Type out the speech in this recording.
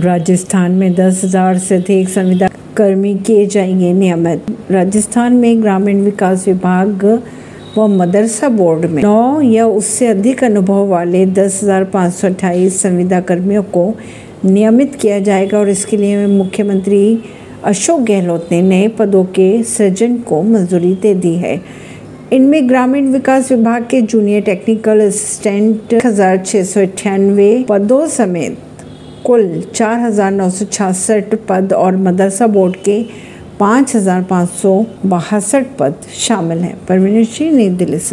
राजस्थान में दस हज़ार से अधिक संविदा कर्मी किए जाएँगे नियमित। राजस्थान में ग्रामीण विकास विभाग व मदरसा बोर्ड में नौ या उससे अधिक अनुभव वाले दस हज़ार पाँच सौ अट्ठाईस संविदा कर्मियों को नियमित किया जाएगा और इसके लिए मुख्यमंत्री अशोक गहलोत ने नए पदों के सृजन को मंजूरी दे दी है। इनमें ग्रामीण विकास विभाग के जूनियर टेक्निकल असिस्टेंट अठानवे पदों समेत कुल चार हज़ार नौ सौ छियासठ पद और मदरसा बोर्ड के पाँच हज़ार पाँच सौ बासठ पद शामिल हैं। परवीन सिंह, नई दिल्ली से।